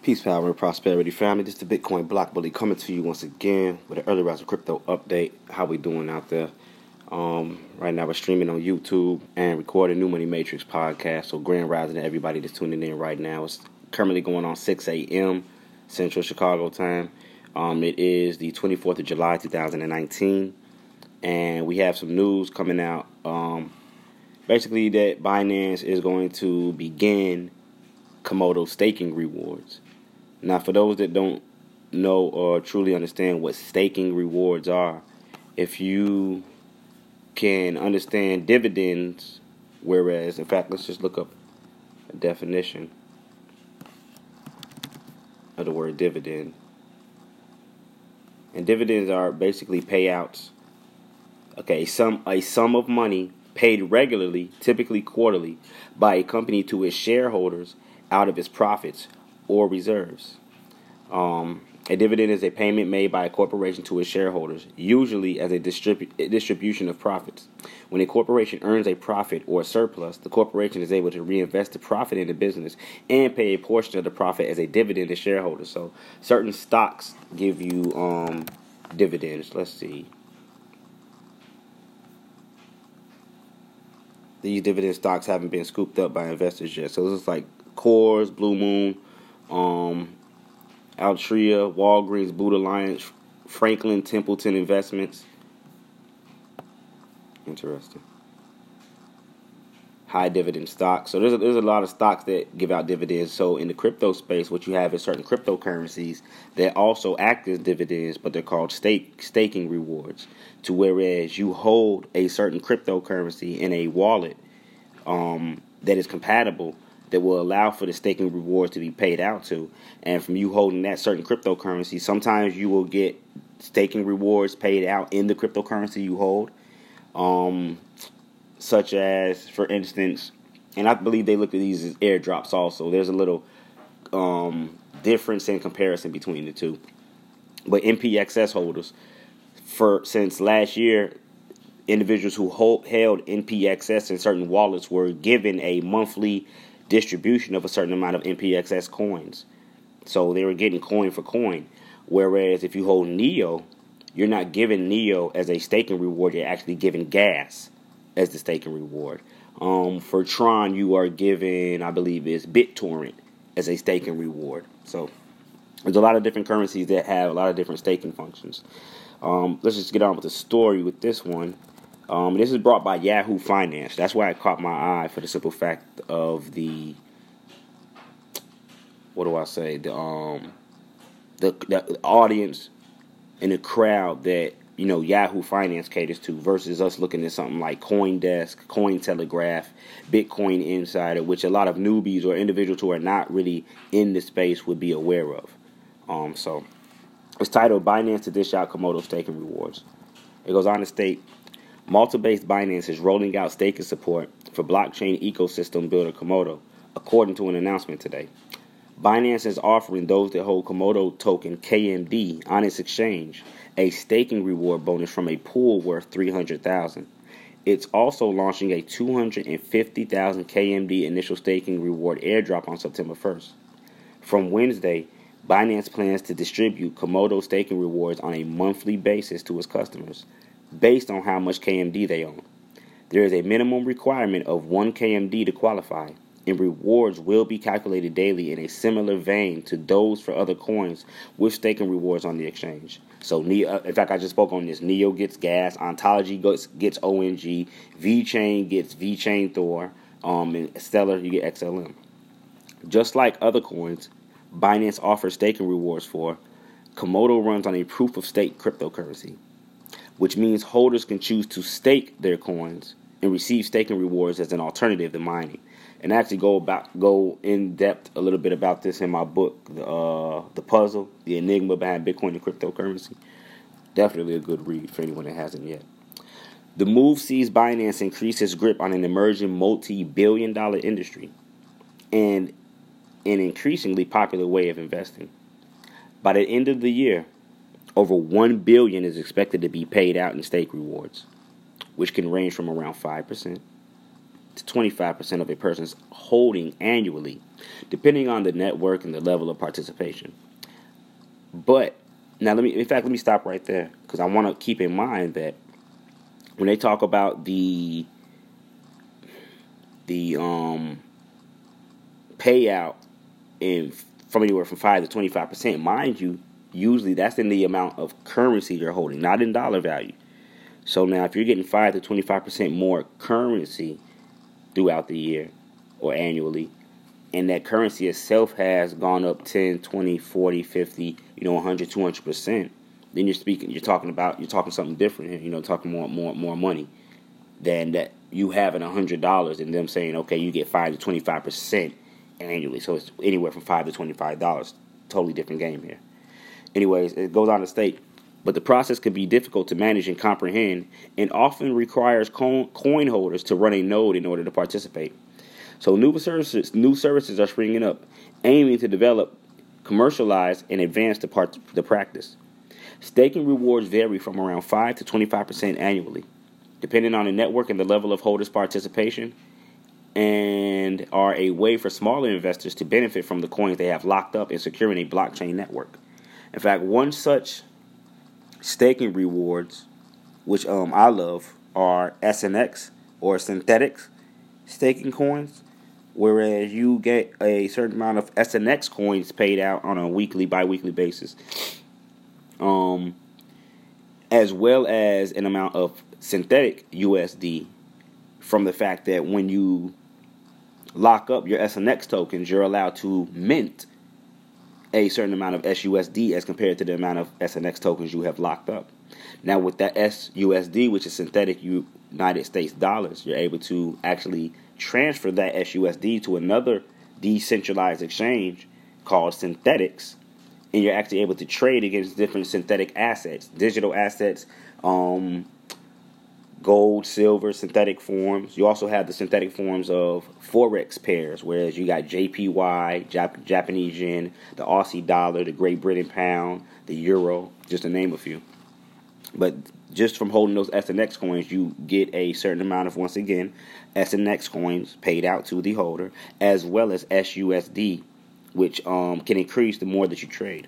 Peace, power, and prosperity, family. This is the Bitcoin Block Bully coming to you once again with an early rise of crypto update. How we doing out there? Um, right now, we're streaming on YouTube and recording New Money Matrix podcast. So, grand rising to everybody that's tuning in right now. It's currently going on 6 a.m. Central Chicago time. Um, it is the 24th of July, 2019, and we have some news coming out. Um, basically, that Binance is going to begin Komodo staking rewards. Now, for those that don't know or truly understand what staking rewards are, if you can understand dividends, whereas, in fact, let's just look up a definition of the word dividend. And dividends are basically payouts. Okay, some a sum of money paid regularly, typically quarterly, by a company to its shareholders out of its profits or reserves. Um, a dividend is a payment made by a corporation to its shareholders, usually as a distribu- distribution of profits. When a corporation earns a profit or a surplus, the corporation is able to reinvest the profit in the business and pay a portion of the profit as a dividend to shareholders. So, certain stocks give you um, dividends. Let's see. These dividend stocks haven't been scooped up by investors yet. So, this is like Coors, Blue Moon, um, Altria, Walgreens, Boot Alliance, Franklin Templeton Investments. Interesting. High dividend stocks. So there's a, there's a lot of stocks that give out dividends. So in the crypto space, what you have is certain cryptocurrencies that also act as dividends, but they're called stake staking rewards. To whereas you hold a certain cryptocurrency in a wallet um, that is compatible that will allow for the staking rewards to be paid out to. And from you holding that certain cryptocurrency, sometimes you will get staking rewards paid out in the cryptocurrency you hold. Um, such as, for instance, and I believe they look at these as airdrops also. There's a little um, difference in comparison between the two. But NPXS holders, for since last year, individuals who hold, held NPXS in certain wallets were given a monthly distribution of a certain amount of NPXS coins. So they were getting coin for coin. Whereas if you hold NEO, you're not giving NEO as a staking reward, you're actually giving gas as the staking reward. Um, for Tron, you are given, I believe, is BitTorrent as a staking reward. So there's a lot of different currencies that have a lot of different staking functions. Um, let's just get on with the story with this one. Um, this is brought by Yahoo Finance. That's why it caught my eye for the simple fact of the what do I say the um the, the audience and the crowd that you know Yahoo Finance caters to versus us looking at something like CoinDesk, Cointelegraph, Bitcoin Insider, which a lot of newbies or individuals who are not really in the space would be aware of. Um, so it's titled Binance to dish out Komodo staking rewards. It goes on to state Malta-based Binance is rolling out staking support for blockchain ecosystem builder Komodo, according to an announcement today. Binance is offering those that hold Komodo token KMD on its exchange a staking reward bonus from a pool worth 300,000. It's also launching a 250,000 KMD initial staking reward airdrop on September 1st. From Wednesday, Binance plans to distribute Komodo staking rewards on a monthly basis to its customers based on how much KMD they own. There is a minimum requirement of 1 KMD to qualify, and rewards will be calculated daily in a similar vein to those for other coins with staking rewards on the exchange. So, uh, in fact, I just spoke on this. Neo gets gas, Ontology gets, gets ONG, VeChain gets VeChain Thor, um, and Stellar you get XLM. Just like other coins, Binance offers staking rewards for. Komodo runs on a proof of stake cryptocurrency which means holders can choose to stake their coins and receive staking rewards as an alternative to mining. And actually go about go in depth a little bit about this in my book, the uh, the puzzle, the enigma behind Bitcoin and cryptocurrency. Definitely a good read for anyone that hasn't yet. The move sees Binance increase its grip on an emerging multi-billion dollar industry and an increasingly popular way of investing. By the end of the year, over 1 billion is expected to be paid out in stake rewards, which can range from around 5% to 25% of a person's holding annually, depending on the network and the level of participation. But now let me in fact let me stop right there because I want to keep in mind that when they talk about the the um payout in from anywhere from 5 to 25%, mind you, usually that's in the amount of currency you're holding, not in dollar value. So now if you're getting 5 to 25% more currency throughout the year or annually, and that currency itself has gone up 10, 20, 40, 50, you know, 100, 200%, then you're speaking, you're talking about, you're talking something different here, you know, talking more, more, more money than that you having $100 and them saying, okay, you get 5 to 25% annually. So it's anywhere from 5 to $25. Totally different game here. Anyways, it goes on to state, but the process can be difficult to manage and comprehend and often requires coin holders to run a node in order to participate. So new services, new services are springing up, aiming to develop, commercialize, and advance the, part, the practice. Staking rewards vary from around 5 to 25% annually, depending on the network and the level of holders' participation, and are a way for smaller investors to benefit from the coins they have locked up in securing a blockchain network. In fact, one such staking rewards, which um, I love, are SNX or Synthetix staking coins, whereas you get a certain amount of SNX coins paid out on a weekly, bi-weekly basis, um, as well as an amount of synthetic USD from the fact that when you lock up your SNX tokens, you're allowed to mint a certain amount of SUSD as compared to the amount of SNX tokens you have locked up. Now, with that SUSD, which is synthetic United States dollars, you're able to actually transfer that SUSD to another decentralized exchange called Synthetix, and you're actually able to trade against different synthetic assets, digital assets, um, gold, silver, synthetic forms. You also have the synthetic forms of forex pairs, whereas you got JPY, Jap- Japanese yen, the Aussie dollar, the Great Britain pound, the euro, just to name a few. But just from holding those SNX coins, you get a certain amount of, once again, SNX coins paid out to the holder, as well as SUSD, which um, can increase the more that you trade.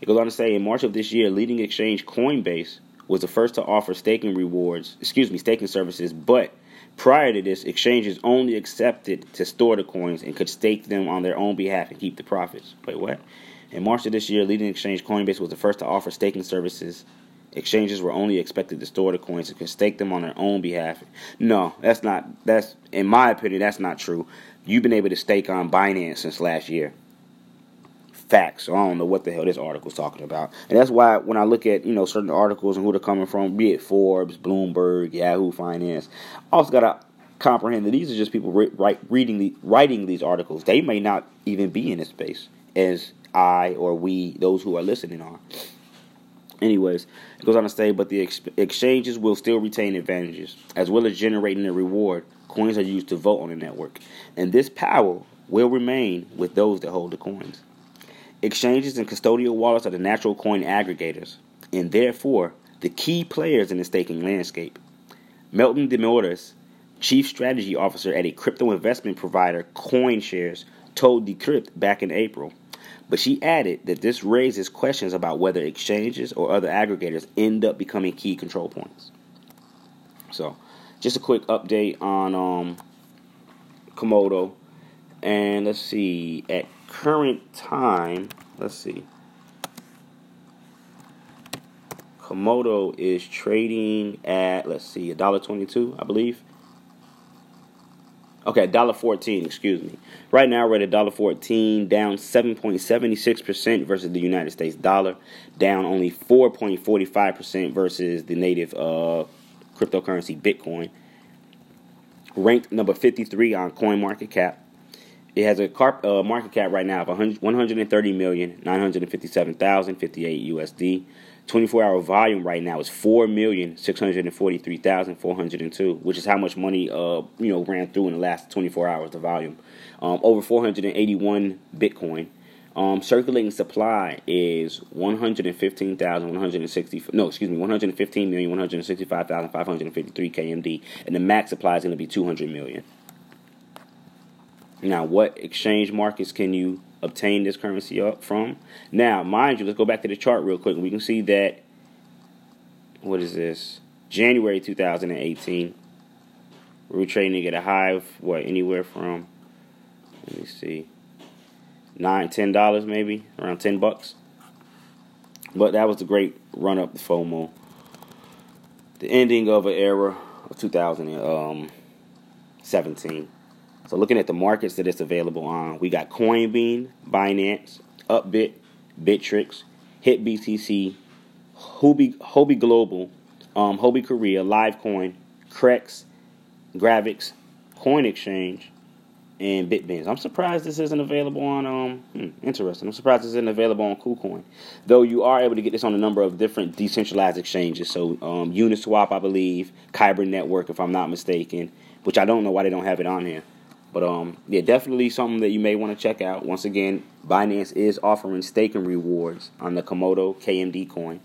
It goes on to say in March of this year, leading exchange Coinbase was the first to offer staking rewards, excuse me, staking services, but prior to this, exchanges only accepted to store the coins and could stake them on their own behalf and keep the profits. Wait, what? In March of this year, leading exchange Coinbase was the first to offer staking services. Exchanges were only expected to store the coins and could stake them on their own behalf. No, that's not. That's in my opinion, that's not true. You've been able to stake on Binance since last year facts. So I don't know what the hell this article's talking about. And that's why when I look at, you know, certain articles and who they're coming from, be it Forbes, Bloomberg, Yahoo Finance, I also got to comprehend that these are just people re- write, reading the, writing these articles. They may not even be in this space as I or we, those who are listening, are. Anyways, it goes on to say, but the ex- exchanges will still retain advantages, as well as generating a reward. Coins are used to vote on the network, and this power will remain with those that hold the coins. Exchanges and custodial wallets are the natural coin aggregators, and therefore the key players in the staking landscape. Meltem Demirors, chief strategy officer at a crypto investment provider CoinShares, told Decrypt back in April. But she added that this raises questions about whether exchanges or other aggregators end up becoming key control points. So, just a quick update on um, Komodo. And let's see, at current time, let's see. Komodo is trading at let's see, a dollar twenty-two, I believe. Okay, dollar fourteen. Excuse me. Right now we're at a dollar fourteen, down seven point seventy-six percent versus the United States dollar, down only four point forty-five percent versus the native uh, cryptocurrency Bitcoin. Ranked number fifty-three on Coin Market Cap. It has a uh, market cap right now of 130 million 957,058 USD. 24 hour volume right now is 4,643,402, which is how much money uh you know ran through in the last 24 hours the volume. Um, over 481 Bitcoin. Um, circulating supply is 115,160 no, excuse me, 115,165,553 KMD and the max supply is going to be 200 million. Now, what exchange markets can you obtain this currency up from? Now, mind you, let's go back to the chart real quick. We can see that what is this? January 2018. We're trading at a high of what anywhere from let me see nine ten dollars maybe around ten bucks. But that was the great run up the FOMO. The ending of an era of 2017. Um, So looking at the markets that it's available on, we got CoinBene, Binance, Upbit, Bittrex, HitBTC, Huobi Global, um, Huobi Korea, Livecoin, Krex, Graviex, Coin Exchange, and Bitbeans. I'm surprised this isn't available on. Um, hmm, interesting. I'm surprised this isn't available on KuCoin, though you are able to get this on a number of different decentralized exchanges. So um, Uniswap, I believe, Kyber Network, if I'm not mistaken, which I don't know why they don't have it on here. But um, yeah, definitely something that you may want to check out. Once again, Binance is offering staking rewards on the Komodo KMD coin.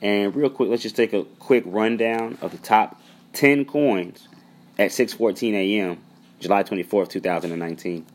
And real quick, let's just take a quick rundown of the top 10 coins at 6:14 a.m. July 24th, 2019.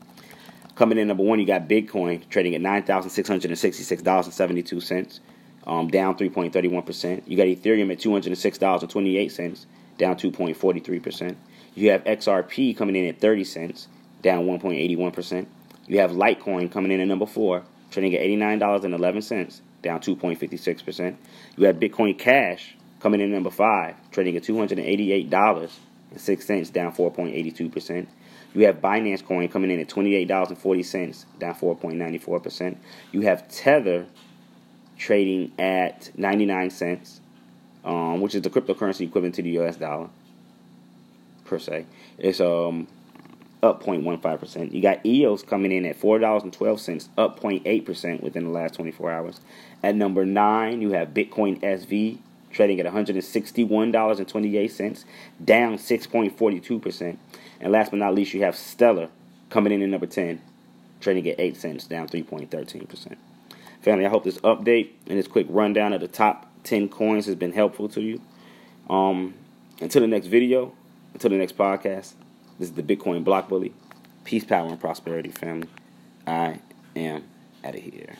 Coming in number one, you got Bitcoin trading at $9,666.72, um, down 3.31%. You got Ethereum at $206.28, down 2.43%. You have XRP coming in at 30 cents, down 1.81%. You have Litecoin coming in at number four, trading at $89.11, down 2.56%. You have Bitcoin Cash coming in at number five, trading at $288.06, down 4.82%. You have Binance Coin coming in at $28.40, down 4.94%. You have Tether trading at 99 cents, um, which is the cryptocurrency equivalent to the US dollar, per se. It's um up 0.15%. You got EOS coming in at $4.12, up 0.8% within the last 24 hours. At number 9, you have Bitcoin SV trading at $161.28, down 6.42%. And last but not least, you have Stellar coming in at number 10, trading at 8 cents, down 3.13%. Family, I hope this update and this quick rundown of the top 10 coins has been helpful to you. Um, until the next video, until the next podcast, this is the Bitcoin Block Bully. Peace, power, and prosperity, family. I am out of here.